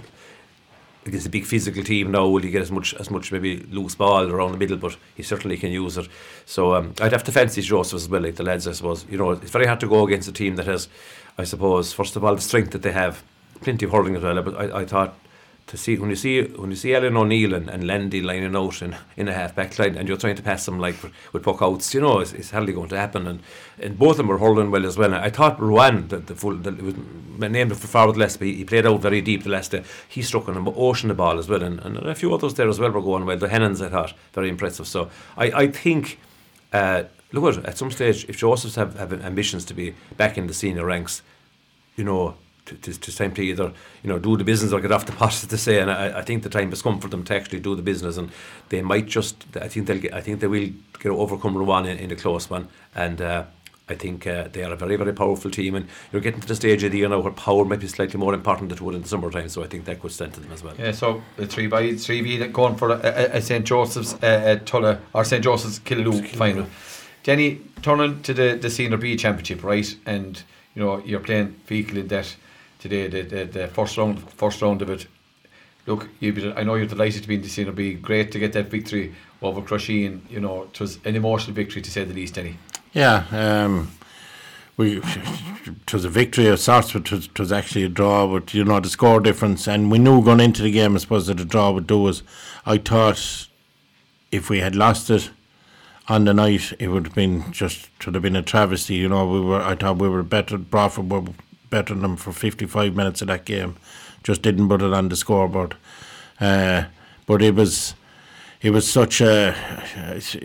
C: against a big physical team now, will he get as much as much maybe loose ball around the middle? But he certainly can use it. So um, I'd have to fancy Joseph as well, like the lads, I suppose. You know, it's very hard to go against a team that has, I suppose, first of all, the strength that they have, plenty of hurling as well. But I, I thought to see when you see when you see Ellen O'Neill and, and Landy lining out in, in a half back line and you're trying to pass them like with puck outs, you know, it's, it's hardly going to happen. And, and both of them were holding well as well. I thought Ruan, the, the full, the, it was named for forward he, he, played out very deep the last day. He struck an ocean the ball as well, and, and a few others there as well were going well. The Hennons, I thought, very impressive. So I, I think. Uh, look at at some stage, if Josephs have, have ambitions to be back in the senior ranks, you know, to, to, time to either you know do the business or get off the *laughs* pot to say. And I, I think the time has come for them to actually do the business and they might just I think they'll get, I think they will get overcome Ruan in, in a close one. And uh, I think uh, they are a very very powerful team and you're getting to the stage of the year now where power might be slightly more important than it would in the summertime. So I think that could stand to them as well.
A: Yeah so the 3 by 3 V that going for a, a St Joseph's uh, Tulla or St Joseph's Killaloe final. Jenny turning to the, the Senior B Championship right? And you know you're playing Feakle in that today, the, the, the first round first round of it. Look, you I know you're delighted to be in the scene. It'll be great to get that victory over Crusheen. You know, it was an emotional victory to say the least, Any?
D: Yeah, um, we *laughs* it was a victory of sorts, but it was, actually a draw. But you know, the score difference, and we knew going into the game, I suppose that a draw would do us. I thought if we had lost it on the night, it would have been just would have been a travesty. You know, we were. I thought we were better. Broadford were better than them for 55 minutes of that game. Just didn't put it on the scoreboard. Uh, but it was it was such a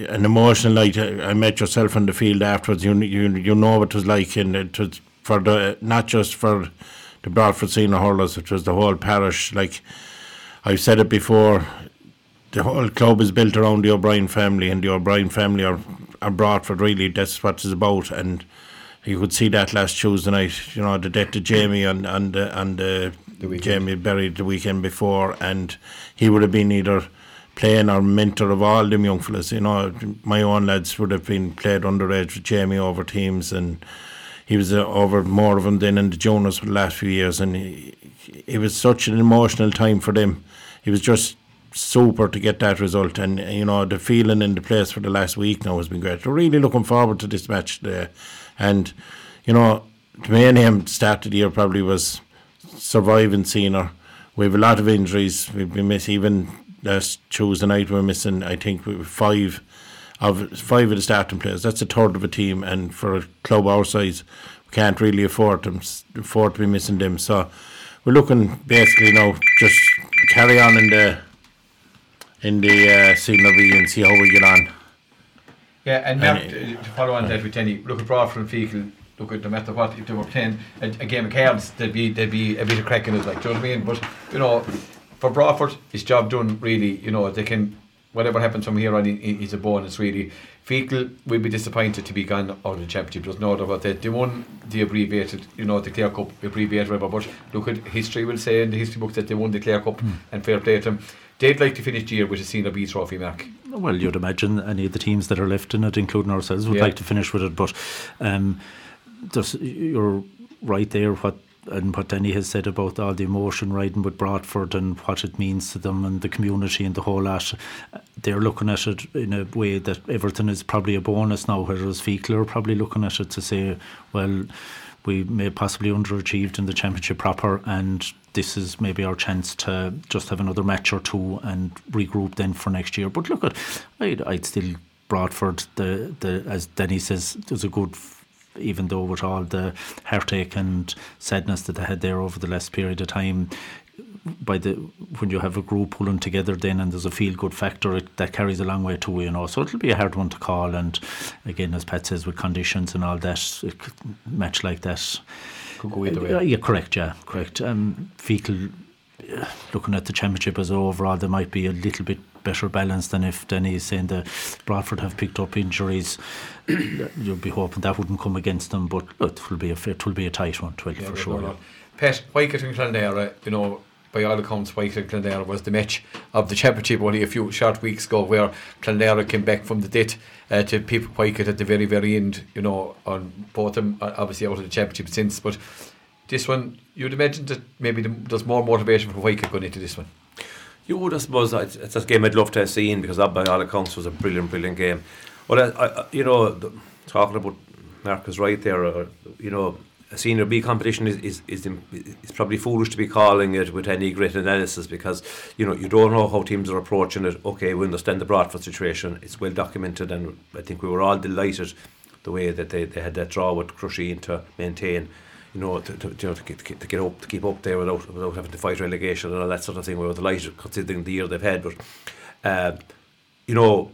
D: an emotional night. I met yourself on the field afterwards. You you you know what it was like, and it was for the not just for the Broadford senior hurlers. It was the whole parish. Like I've said it before, the whole club is built around the O'Brien family, and the O'Brien family are are Broadford. Really, that's what it's about, and you could see that last Tuesday night. You know the death of Jamie and and uh, and uh, Jamie buried the weekend before, and he would have been either playing or mentor of all them young fellas. You know, my own lads would have been played underage with Jamie over teams, and he was uh, over more of them than in the Jonas for the last few years, and he, it was such an emotional time for them. He was just super to get that result, and you know the feeling in the place for the last week now has been great. We're really looking forward to this match today. And, you know, the main aim start of the year probably was surviving senior. We have a lot of injuries. We've been missing even last Tuesday night. We we're missing, I think, five of five of the starting players. That's a third of a team, and for a club our size, we can't really afford them afford to be missing them. So we're looking basically now just carry on in the in the uh, senior B and see how we get on.
A: Yeah, and, and uh, to follow on that with Tenny, look at Broadford and Feakle, look at no matter what, if they were playing a, a game of cards, there'd be there'd be a bit of crack in it, like, do you know what I mean? But, you know, for Broadford, his job done, really, you know, they can, whatever happens from here on, he's a bonus, really. Feakle will be disappointed to be gone out of the championship. There's no doubt about that. They won the abbreviated, you know, the Clare Cup abbreviated, whatever. But look at history will say in the history books that they won the Clare Cup, mm. and fair play to them. They'd like to finish the year with a Senior B trophy, Mark.
F: Well, you'd imagine any of the teams that are left in it, including ourselves, would yeah. like to finish with it. But um, you're right there. What and what Danny has said about all the emotion riding with Broadford and what it means to them and the community and the whole lot, they're looking at it in a way that everything is probably a bonus now, whereas Feakle are probably looking at it to say, well, we may possibly underachieved in the championship proper and this is maybe our chance to just have another match or two and regroup then for next year. But look at, I'd, I'd still Broadford, the the as Denny says, there's a good even though with all the heartache and sadness that they had there over the last period of time, by the when you have a group pulling together then and there's a feel good factor it, that carries a long way too you know so it'll be a hard one to call and again as Pat says with conditions and all that match like that
A: could go either way uh,
F: yeah correct yeah correct um, uh, looking at the championship as overall there might be a little bit better balance than if Denny is saying that Broadford have picked up injuries. *coughs* You'll be hoping that wouldn't come against them, but it will be a it will be a tight one, 12 yeah, for sure.
A: Pet, Whitegate and Clonlara, you know, by all accounts, Whitegate and Clonlara was the match of the championship only a few short weeks ago, where Clonlara came back from the death uh, to people Whitegate at the very, very end, you know, on both of them, uh, obviously out of the championship since. But this one, you'd imagine that maybe there's more motivation for Whitegate going into this one.
C: You would, I suppose, it's a game I'd love to have seen because that, by all accounts, was a brilliant, brilliant game. Well, I, I, you know, talking about Marcus right there, you know, a senior B competition is, is, is, is probably foolish to be calling it with any great analysis because, you know, you don't know how teams are approaching it. Okay, we understand the Broadford situation. It's well documented and I think we were all delighted the way that they, they had that draw with Crusheen to maintain you know, to, to, you know, to, get, to get up, to keep up there without without having to fight relegation and all that sort of thing. We were delighted considering the year they've had, but uh, you know,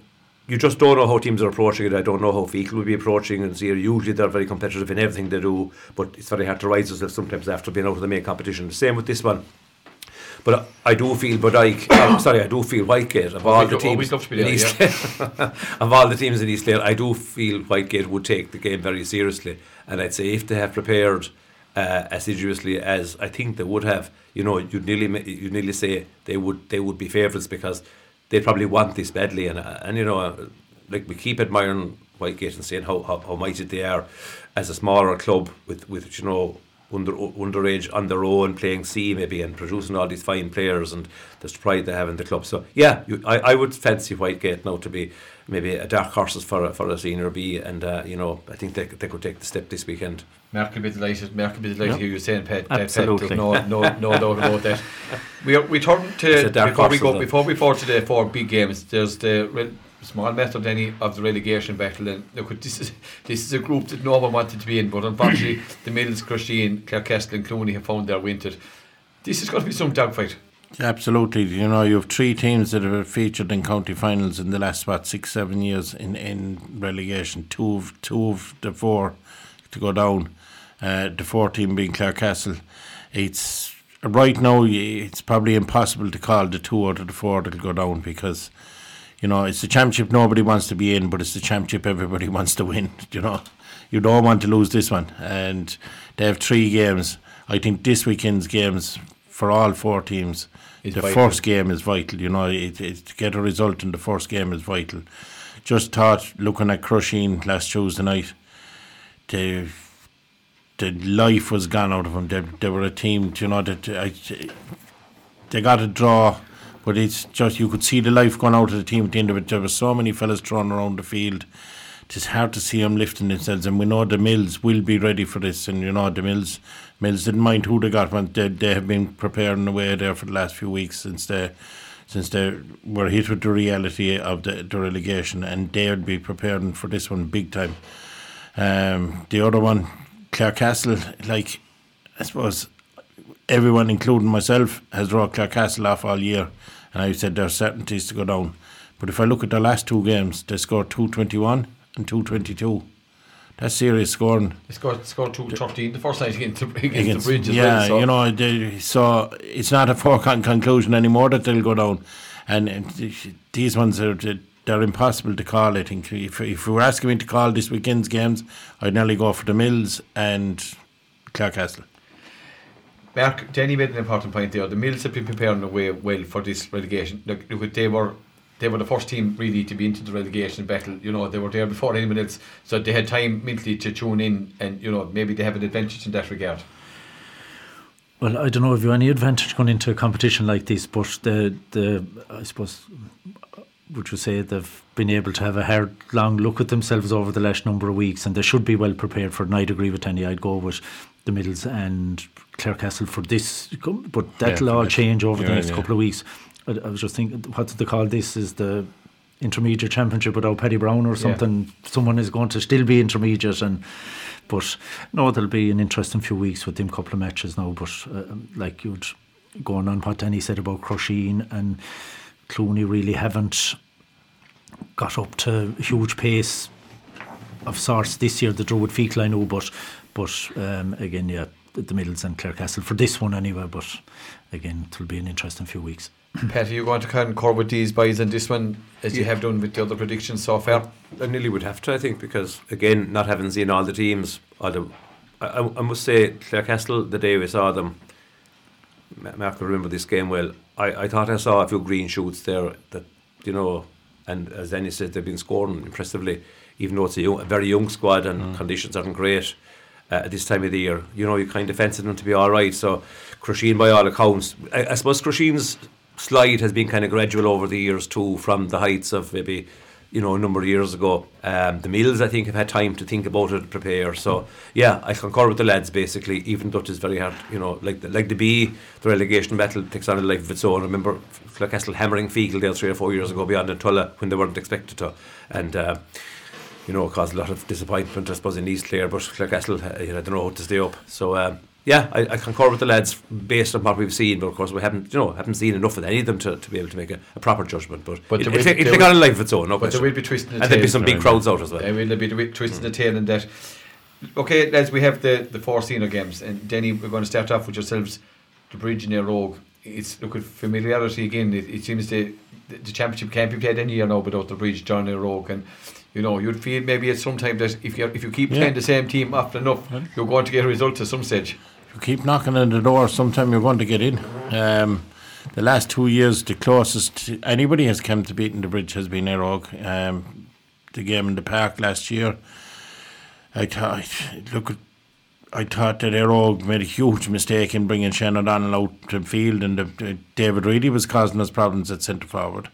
C: you just don't know how teams are approaching it. I don't know how Feakle will be approaching it. see. Usually they're very competitive in everything they do, but it's very hard to rise yourself sometimes after being out of the main competition. The same with this one. But I do feel Bodyke, I'm *coughs* sorry, I do feel Whitegate of all the teams in East yeah. *laughs* of all the teams in East Clare, I do feel Whitegate would take the game very seriously. And I'd say if they have prepared uh, assiduously as I think they would have, you know, you'd nearly you nearly say they would they would be favourites because they probably want this badly, and and you know, like we keep admiring Whitegate and saying how, how how mighty they are as a smaller club with with you know under underage on their own playing C maybe and producing all these fine players and the pride they have in the club. So yeah, you, I I would fancy Whitegate now to be maybe a dark horses for a, for a senior B, and uh, you know I think they they could take the step this weekend.
A: Mark will be delighted. Mark will be delighted. Yep. You saying, Pet.
F: Absolutely.
A: Pet, no, no, no *laughs* doubt about that. We we turn to before we go before we fall to the four big games. There's the small method any of the relegation battle. And look, *laughs* this is this is a group that no one wanted to be in, but unfortunately, *coughs* the Mills, Crusheen, Clarecastle, and Clooney have found their winter. This is going to be some dogfight.
D: Absolutely, you know you have three teams that have featured in county finals in the last what six seven years in, in relegation. Two of two of the four to go down. Uh, the four team being Clarecastle. It's right now it's probably impossible to call the two out of the four that'll go down because you know it's the championship nobody wants to be in, but it's the championship everybody *laughs* wants to win. *laughs* You know, you don't want to lose this one, and they have three games. I think this weekend's games for all four teams the vital. first game is vital. You know, it, it, to get a result in the first game is vital. Just thought, looking at Crusheen last Tuesday night, the the life was gone out of them. They, they were a team, you know, that I, they got a draw, but it's just you could see the life going out of the team at the end of it. There were so many fellas thrown around the field. It's hard to see them lifting themselves, and we know the Mills will be ready for this. And you know the Mills Mills didn't mind who they got, but they, they have been preparing away there for the last few weeks since they since they were hit with the reality of the, the relegation, and they would be preparing for this one big time. Um, the other one, Clarecastle, like I suppose everyone, including myself, has drawn Clarecastle off all year, and I said there are certainties to go down. But if I look at the last two games, they scored two twenty one and two twenty two. That's serious scoring.
A: They scored, scored 213 the first night against, against, against the Bridge
D: Yeah,
A: well, so.
D: you know, they, so it's not a foregone conclusion anymore that they'll go down. And, and these ones are they're impossible to call. I think if, if you were asking me to call this weekend's games, I'd nearly go for the Mills and Clarecastle.
A: Mark, Jenny made an important point there. The Mills have been preparing the way well for this relegation. Look, look, they were they were the first team really to be into the relegation battle. You know, they were there before anyone else, so they had time mentally to tune in, and you know, maybe they have an advantage in that regard.
F: Well, I don't know if you have any advantage going into a competition like this, but the the I suppose would you say they've been able to have a hard, long look at themselves over the last number of weeks, and they should be well prepared for it. And I'd agree with Annie. I'd go with the Middles and Clarecastle for this, but that'll yeah, all change over yeah, the next yeah. couple of weeks. I, I, was just thinking, what did they call this? Is the intermediate championship without Paddy Brown or something? Yeah. Someone is going to still be intermediate, and but no, there'll be an interesting few weeks with them couple of matches now. But uh, like you'd going on what Danny said about Crusheen and Clooney, really haven't got up to a huge pace of sorts this year. The draw with Feakle, I know, but but um, again, yeah, the Middles and Clarecastle for this one anyway. But again, it will be an interesting few weeks.
A: Pat, are you going to concur with these boys in this one as you have done with the other predictions so far?
C: I nearly would have to, I think, because again, not having seen all the teams, although I, I must say, Clarecastle, the day we saw them, Mark will remember this game well. I, I thought I saw a few green shoots there that, you know, and as Danny said, they've been scoring impressively, even though it's a, young, a very young squad and mm. conditions aren't great uh, at this time of the year. You know, you kind of fancy them to be all right. So, Crusheen, by all accounts, I, I suppose Crusheen's slide has been kind of gradual over the years too, from the heights of maybe you know, a number of years ago. Um, the Mills, I think, have had time to think about it, prepare. So, yeah, I concur with the lads basically, even though it is very hard, you know, like the, like the B, the relegation battle takes on a life of its own. I remember Clarecastle hammering Feakle there three or four years ago beyond Tulla when they weren't expected to. And, uh, you know, caused a lot of disappointment, I suppose, in East Clare, but uh, know, I don't know how to stay up. So, um, yeah, I, I concur with the lads based on what we've seen, but of course we haven't, you know, haven't seen enough of any of them to, to be able to make a, a proper judgment. But,
A: But
C: it,
A: there
C: it'll, it'll
A: there
C: take on a life of its own, no
A: But
C: question.
A: there will be twisting the
C: and there'll be some big crowds out as well.
A: There will be the bit twisting the tail in that. Okay, lads, we have the, the four senior games. And Denny, we're going to start off with yourselves, the bridge and your rogue. It's look at familiarity again. It, it seems the, the the championship can't be played any year now without the bridge, John and rogue. And you know, you'd feel maybe at some time that if you if you keep
D: Yeah.
A: playing the same team often enough, you're going to get a result at some stage.
D: You keep knocking on the door, sometime you're going to get in. Um, the last two years, the closest anybody has come to beating the bridge has been Éire Óg. Um, the game in the park last year, I thought, look, I thought that Éire Óg made a huge mistake in bringing Shane O'Donnell out to field, and the, David Reidy was causing us problems at centre forward.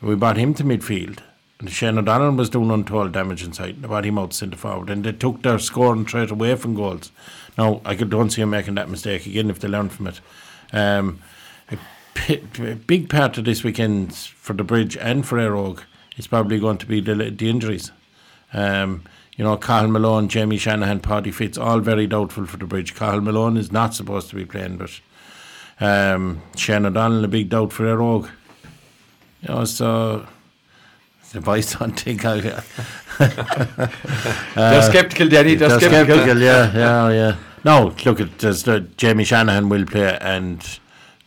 D: We brought him to midfield. And Shane O'Donnell was doing untold damage inside. Brought him out centre forward. And they took their scoring threat away from goals. Now, I don't see him making that mistake again if they learn from it. Um, a, big part of this weekend for the bridge and for Éire Óg is probably going to be the, the injuries. Um, you know, Cathal Malone, Jamie Shanahan, Paddy Fitz, all very doubtful for the bridge. Cathal Malone is not supposed to be playing, but um, Shane O'Donnell, a big doubt for Éire Óg. You know, so the boys don't think I.
A: they're sceptical, Danny. They're,
D: They're
A: sceptical,
D: yeah, yeah, yeah. No, look at there's the Jamie Shanahan will play and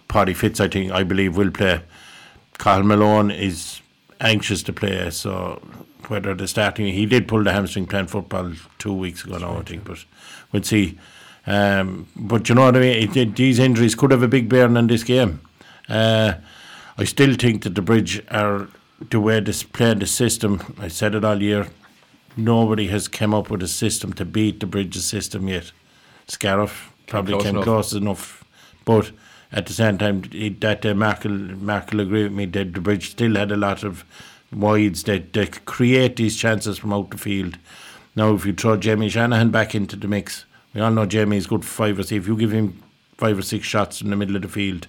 D: Paddy Fitz. I think I believe will play. Cathal Malone is anxious to play, so whether the starting he did pull the hamstring playing football two weeks ago now, I think, but we'll see. Um, but you know what I mean. It, it- these injuries could have a big bearing on this game. Uh, I still think that the bridge are the way this playing the system. I said it all year. Nobody has come up with a system to beat the bridge's system yet. Scariff probably
A: close
D: came
A: enough.
D: close enough, but at the same time, that uh, Mark will, Mark agree with me that the bridge still had a lot of wides that, that create these chances from out the field. Now, if you throw Jamie Shanahan back into the mix, we all know Jamie is good for five or six. If you give him five or six shots in the middle of the field,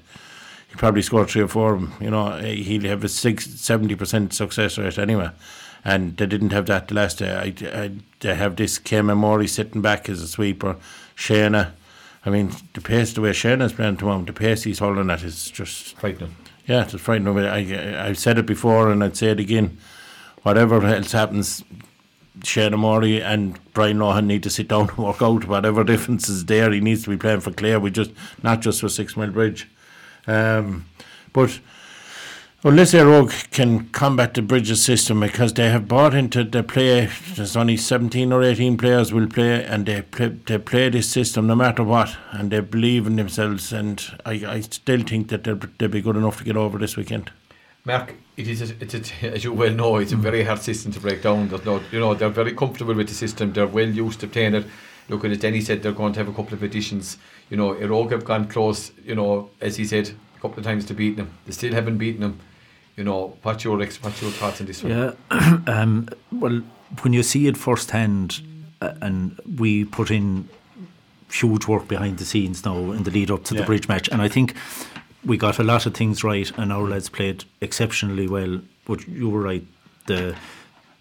D: he'll probably score three or four of them. You know, eh, he'll have a six, 70% success rate anyway. And they didn't have that the last day. I, I, they have this Kema Mori sitting back as a sweeper. Shana, I mean, the pace, the way Shana's playing to him, the pace he's holding at is just
A: Frightening.
D: yeah, it's frightening. I, I've said it before and I'd say it again. Whatever else happens, Seadna Morey and Brian Lohan need to sit down and work out whatever *laughs* difference is there. He needs to be playing for Clare, we just not just for Six Mile Bridge. Um, but unless Rogue can combat the Bridges system because they have bought into the play, there's only 17 or 18 players will play and they play, they play this system no matter what and they believe in themselves and I, I still think that they'll, they'll be good enough to get over this weekend.
A: Mark, it is a, it's a, as you well know, it's a very hard system to break down. There's no, you know, they're very comfortable with the system. They're well used to playing it. Look at it. Denny said they're going to have a couple of additions. You know, Éire Óg have gone close. You know, as he said, a couple of times to beat them. They still haven't beaten them. You know, what's your ex- what's your thoughts on this one?
F: Yeah. *clears throat* um, well, when you see it firsthand, uh, and we put in huge work behind the scenes now in the lead up to the bridge match, and I think we got a lot of things right, and our lads played exceptionally well. But you were right, the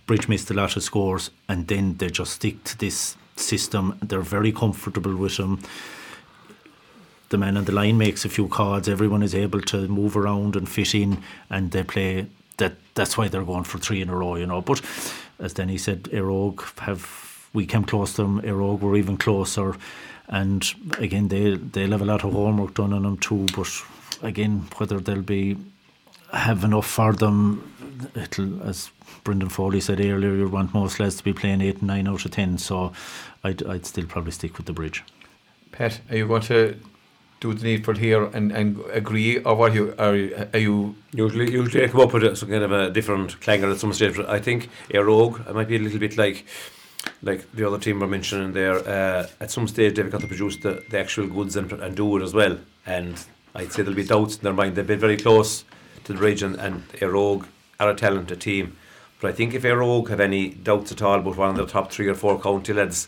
F: bridge missed a lot of scores, and then they just stick to this system. They're very comfortable with them the man on the line makes a few calls, everyone is able to move around and fit in, and they play. That that's why they're going for three in a row, you know. But as Denny said, Éire Óg have we came close to them. Éire Óg were even closer, and again they they'll have a lot of homework done on them too. But again, whether they'll be have enough for them, it'll as Brendan Foley said earlier, you want most lads to be playing eight and nine out of ten. So I'd I'd still probably stick with the bridge.
A: Pat, are you going to do the need for here and, and agree, or what you are? you- Are you?
C: Usually, usually I come up with a, some kind of a different clanger at some stage. I think a rogue. Might be a little bit like, like the other team we're mentioning there. Uh, at some stage, they've got to produce the, the actual goods and, and do it as well. And I'd say there'll be doubts in their mind. They've been very close to the bridge, and, and Rogue are a talented team. But I think if a Rogue have any doubts at all about one of the top three or four county lads,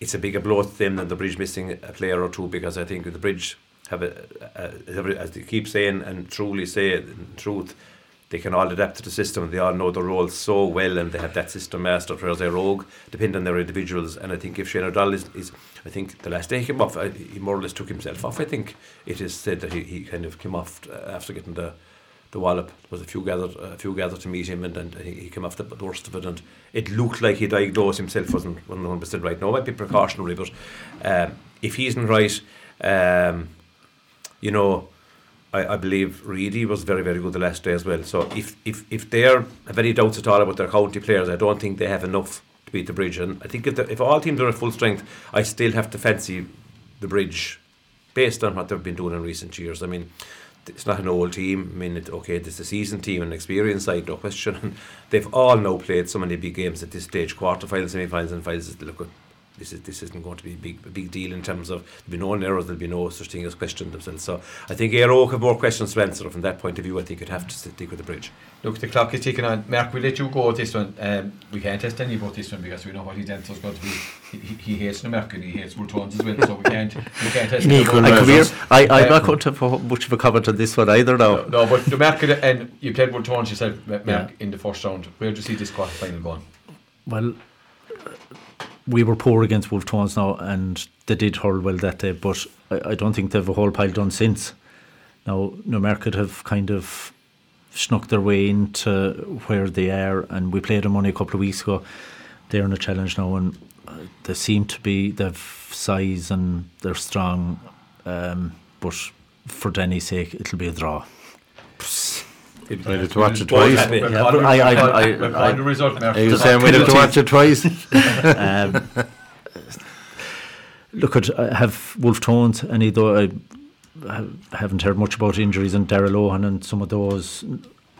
C: it's a bigger blow to them than the bridge missing a player or two because I think the bridge have a, a, a as they keep saying and truly say it in truth, they can all adapt to the system. And they all know the roles so well, and they have that system mastered. Whereas their rogue depend on their individuals. And I think if Shane O'Donnell is, is, I think the last day he came off, uh, he more or less took himself off. I think it is said that he, he kind of came off after getting the the wallop. There was a few gathered, a few gathered to meet him, and, and he, came off the, worst of it. And it looked like he diagnosed himself wasn't one hundred percent right. No, it might be precautionary, but um, if he isn't right, um, you know I, I believe Reidy was very, very good the last day as well. So if, if, if they're have any doubts at all about their county players, I don't think they have enough to beat the bridge. And I think if, the, if all teams are at full strength, I still have to fancy the bridge based on what they've been doing in recent years. I mean, it's not an old team. I mean, it, okay, it's a seasoned team and experienced side, no question. *laughs* They've all now played so many big games at this stage, quarterfinals, semi-finals, and finals. Look, this is this isn't going to be a big a big deal in terms of there'll be no errors, there'll be no such thing as question themselves. So I think Aero have more questions to answer from that point of view. I think you'd have to stick with the bridge.
A: Look, the clock is ticking on. Mark, we let you go with this one. Um, we can't test any about this one because we know what his answer is going to be. He, he hates the American, he hates World as well, so we can't we can't test
F: any I, I'm not going to have much of a comment on this one either now.
A: No, no but the American, and you played Wolfe Tones yourself, Mark, yeah. in the first round. Where do you see this quarter final going?
F: Well, we were poor against Wolfe Tones now, and they did hurl well that day, but I, I don't think they've a whole pile done since. Now, Newmarket have kind of snuck their way into where they are, and we played them only a couple of weeks ago. They're in a challenge now, and uh, they seem to be they've size and they're strong, um, but for Danny's sake, it'll be a draw.
D: I had to watch it twice. *laughs*
A: Yeah, I, I, I, I, the result.
D: Are you saying we had to watch it twice?
F: um, look at uh, have Wolfe Tones, and though I haven't heard much about injuries and Daryl Ohan and some of those.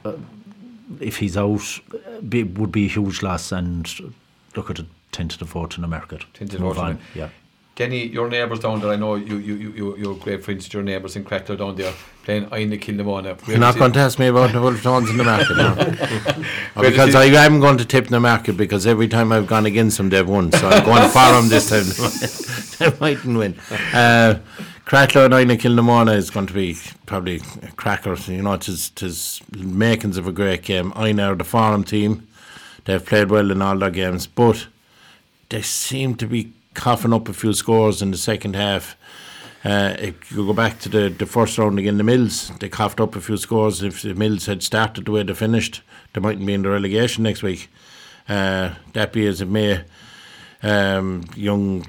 F: Uh, if he's out, be, would be a huge loss. And look at a tentative vote in America.
A: Tentative vote,
F: yeah.
A: Kenny, your neighbours down there, I know you, you, you, you're great friends your neighbours in Cratloe down there playing Inagh-Kilnamona.
D: You're not going to ask me about the Wolverhamptons in the market now. *laughs* because I am going to tip the market because every time I've gone against them, they've won. So I'm going for them this time. *laughs* they mightn't win. Uh, Cratloe and Inagh-Kilnamona is going to be probably a cracker. You know, it's, it's makings of a great game. Inagh are the farm team. They've played well in all their games, but they seem to be coughing up a few scores in the second half. Uh, if you go back to the, the first round again, the Mills, they coughed up a few scores. If the Mills had started the way they finished, they mightn't be in the relegation next week. Uh, that be as it may, um, young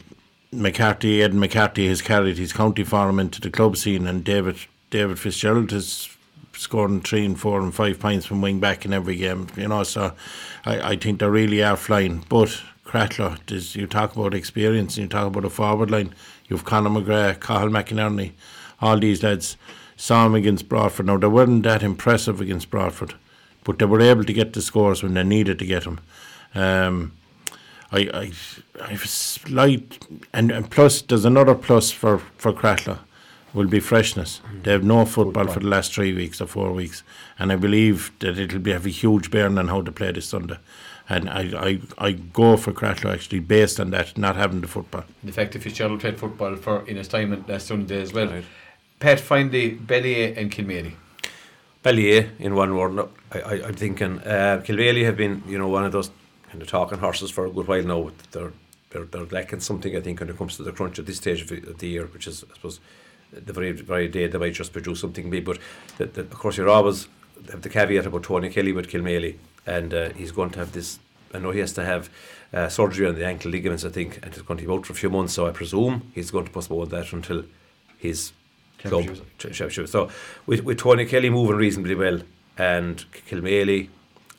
D: McCarthy, Ed McCarthy, has carried his county farm into the club scene, and David David Fitzgerald has scoring three and four and five points from wing back in every game. You know, so I, I think they really are flying. But Cratloe. There's, you talk about experience and you talk about a forward line. You've Conor McGrath, Cathal McInerney, all these lads saw him against Broadford. Now, they weren't that impressive against Broadford, but they were able to get the scores when they needed to get them. Um, I, I, I have a slight, and, and plus, there's another plus for, for Cratloe will be freshness. Mm. They have no football, football, for the last three weeks or four weeks, and I believe that it'll be have a huge bearing on how to play this Sunday and I, I, I go for Cratloe actually based on that, not having the football.
A: In fact, if Fitzgerald played football for in his time last Sunday as well. Right. Pat, finally, Ballyea and Kilmaley.
C: Ballyea, in one word, no, I, I, I'm thinking uh, Kilmaley have been, you know, one of those kind of talking horses for a good while now. They're, they're, they're lacking something, I think, when it comes to the crunch at this stage of the year, which is, I suppose, the very, very day they might just produce something big. But the, the, of course, you're always have the caveat about Tony Kelly with Kilmaley and uh, he's going to have this. I know he has to have uh, surgery on the ankle ligaments, I think, and he's going to be out for a few months. So I presume he's going to postpone that until his club. So with, with Tony Kelly moving reasonably well and Kilmaley,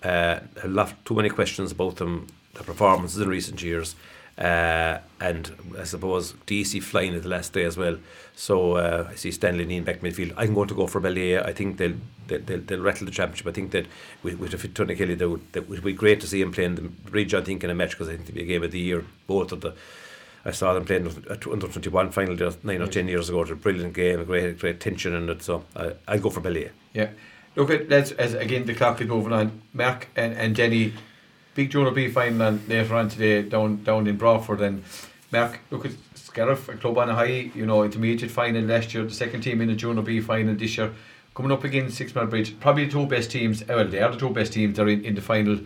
C: uh, a lot too many questions about them, their performances in recent years. Uh, and I suppose DC flying at the last day as well. So uh, I see Stanley Neen back midfield. I'm going to go for Ballyea. I think they'll, they'll, they'll rattle the championship. I think that with, with a Tony Kelly, that would, that would be great to see him playing the bridge. I think in a match because I think it'll be a game of the year. Both of the I saw them playing under 21 final just nine or 10 years ago. It was a brilliant game, a great, great tension in it. So I, I'll go for Ballyea.
A: Yeah. Look at let's as again the clock is moving on. Mark and, and Jenny, big junior B final on later on today down down in Broadford and Mark look at Scariff, a club on a high, you know, intermediate final last year, the second team in the junior B final this year. Coming up against Six Mile Bridge, probably the two best teams. Well, they are the two best teams. They're in, in the final.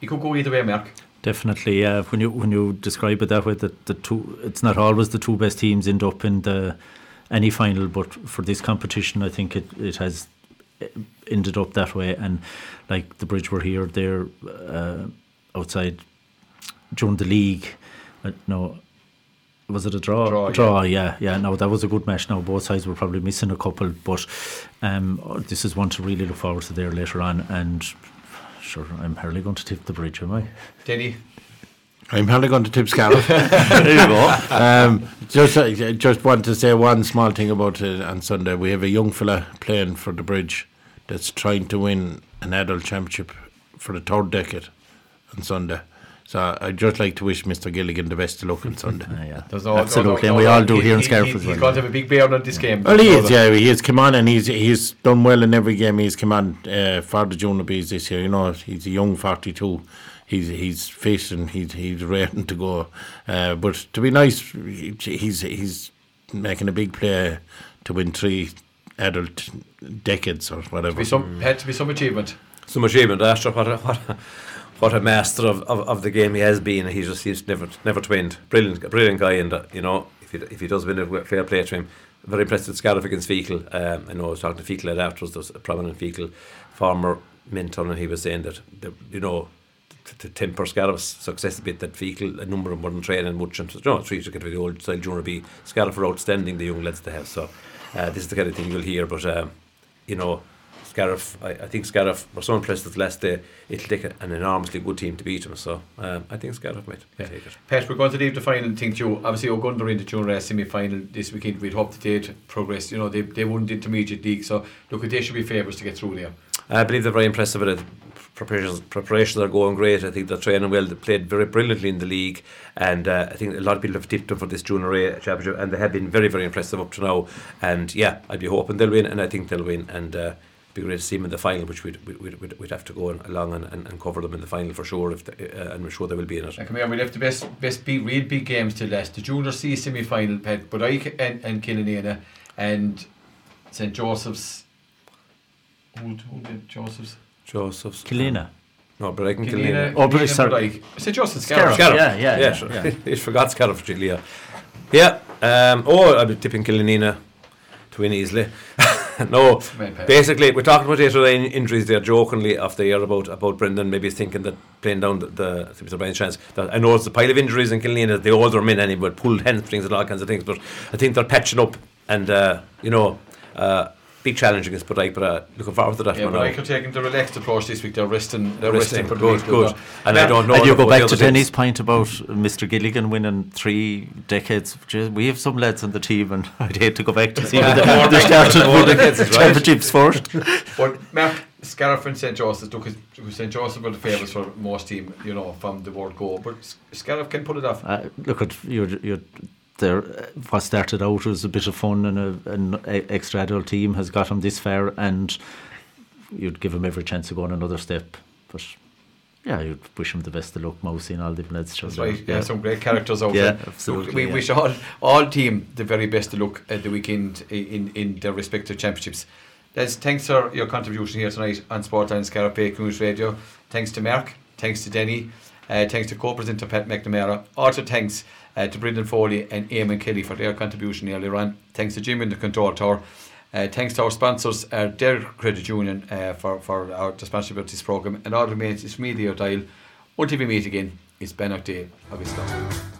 A: You could go either way, Mark.
F: Definitely, yeah. When you when you describe it that way, that the two, it's not always the two best teams end up in the any final, but for this competition, I think it, it has ended up that way. And like the bridge were here, they're uh, outside during the league. Uh, no, was it a draw?
A: Draw,
F: draw yeah. yeah, yeah. No, that was a good match. Now both sides were probably missing a couple, but um, this is one to really look forward to there later on. And sure, I'm hardly going to tip the bridge, am I?
A: Denny.
D: I'm hardly going to tip Scariff. *laughs*
F: there you go.
D: um, just, uh, just want to say one small thing about it on Sunday. We have a young fella playing for the bridge that's trying to win an adult championship for the third decade on Sunday. So I'd just like to wish Mr. Gilligan the best of luck on Sunday. *laughs*
F: Yeah,
A: There's no-
F: absolutely,
A: no-
F: and we all do
A: he-
F: here in
A: he-
F: Scariff
A: he-
F: as
A: He's
F: well.
A: going to have a big bear on this game.
D: Well, he is, yeah. He has come on and he's he's done well in every game he's come on uh, for the junior bees this year. You know, he's a young 42. He's he's fit and he's he's raring to go. Uh, but to be nice, he's he's making a big play to win three adult decades or whatever.
A: Be some, had to be some achievement.
C: Some achievement after what a, what a, what a master of, of, of the game he has been. He just he's never never twinned. Brilliant, brilliant guy, and uh, you know if he if he does win it, fair play to him. Very impressed with Scariff against Feakle. Um, I know I was talking to Feakle at afterwards. There's a prominent Feakle farmer mentor, and he was saying that the, you know to, temper Scariff's success a bit that Feakle a number of modern training much and you know three to the old style junior B Scariff are outstanding the young lads they have so uh, this is the kind of thing you'll hear but um, you know Scariff, I, I think Scariff were so impressed with last day. It'll take an enormously good team to beat them. So um, I think Scariff might
A: Yeah.
C: take it.
A: Pat, we're going to leave the final thing to you. Obviously, Ogonnelloe in the junior A semi final this weekend. We'd hope that they'd progress. You know, they, they won the intermediate league, so look, they should be favourites to get through there.
C: I believe they're very impressive with it. Preparations, preparations are going great. I think they're training well. They played very brilliantly in the league, and uh, I think a lot of people have tipped them for this junior A championship, and they have been very, very impressive up to now. And yeah, I'd be hoping they'll win, and I think they'll win. And uh, be great to see them in the final, which we'd we'd, we'd, we'd have to go along and, and, and cover them in the final for sure. If uh, and we're sure they will be in it.
A: Come here, we left the best, best big, real big games to last. The junior C semi final, Pat, but I and, and Killanena and St Joseph's. Who, who did Joseph's?
C: Joseph's.
F: Kilina.
C: No, but I can kill
A: Killanena,
F: Oh, but
A: Killanena,
F: sorry.
A: Bodyke. St Joseph's
F: Scariff.
A: Scariff.
C: Scariff.
F: Yeah, yeah, yeah,
C: sure.
F: yeah. *laughs*
C: he forgot Scariff for Leah. Yeah. Um, oh, I'd be tipping Killanena to win easily. *laughs* no, basically, we're talking about yesterday in injuries there jokingly off the air about, about Brendan maybe thinking that playing down the, the Mr. Brian's chance. That I know it's a pile of injuries in Killanena, the older men anyway, pulled hamstrings and all kinds of things, but I think they're patching up and, uh, you know, uh, big challenge against Bodyke, but uh, looking forward to that
A: Yeah,
C: one
A: but
C: now.
A: I could take the relaxed approach this week. They're resting. They're
C: Resting,
A: resting. for
C: good, good.
A: but-
C: And I don't know
F: And you go back to
C: things.
F: Denny's point about Mr. Gilligan winning three decades. We have some lads on the team, and *laughs* I'd hate to go back to see
C: Yeah,
F: them.
C: more
F: they started winning
C: decades is right.
F: championships first. *laughs*
A: But Mark Scariff and St Joseph, look, St Joseph were the favourites for most team, you know, from the word go. But Scariff can pull it off.
F: Uh, look at you're, you're there. What started out as a bit of fun and a, an extra adult team has got him this far, and you'd give him every chance to go on another step. But yeah, you'd wish him the best of luck, Mousy and all the lads.
A: That's right. Yeah, some great characters out
F: Yeah,
A: there.
F: absolutely,
A: we
F: yeah.
A: wish all all team the very best of luck at the weekend in in their respective championships. Les, thanks for your contribution here tonight on Sportline Scariff Bay Community Radio. Thanks to Mark. Thanks to Denny. Uh, thanks to co-presenter Pat McNamara. Also thanks uh, to Brendan Foley and Eamon Kelly for their contribution earlier on. Thanks to Jim in the control tower. Uh, thanks to our sponsors, uh, Credit Union, uh, for, for our the sponsorship of this programme. And all remains is me, Leo Dial. Until we meet again, it's Ben O'Day. Obviously.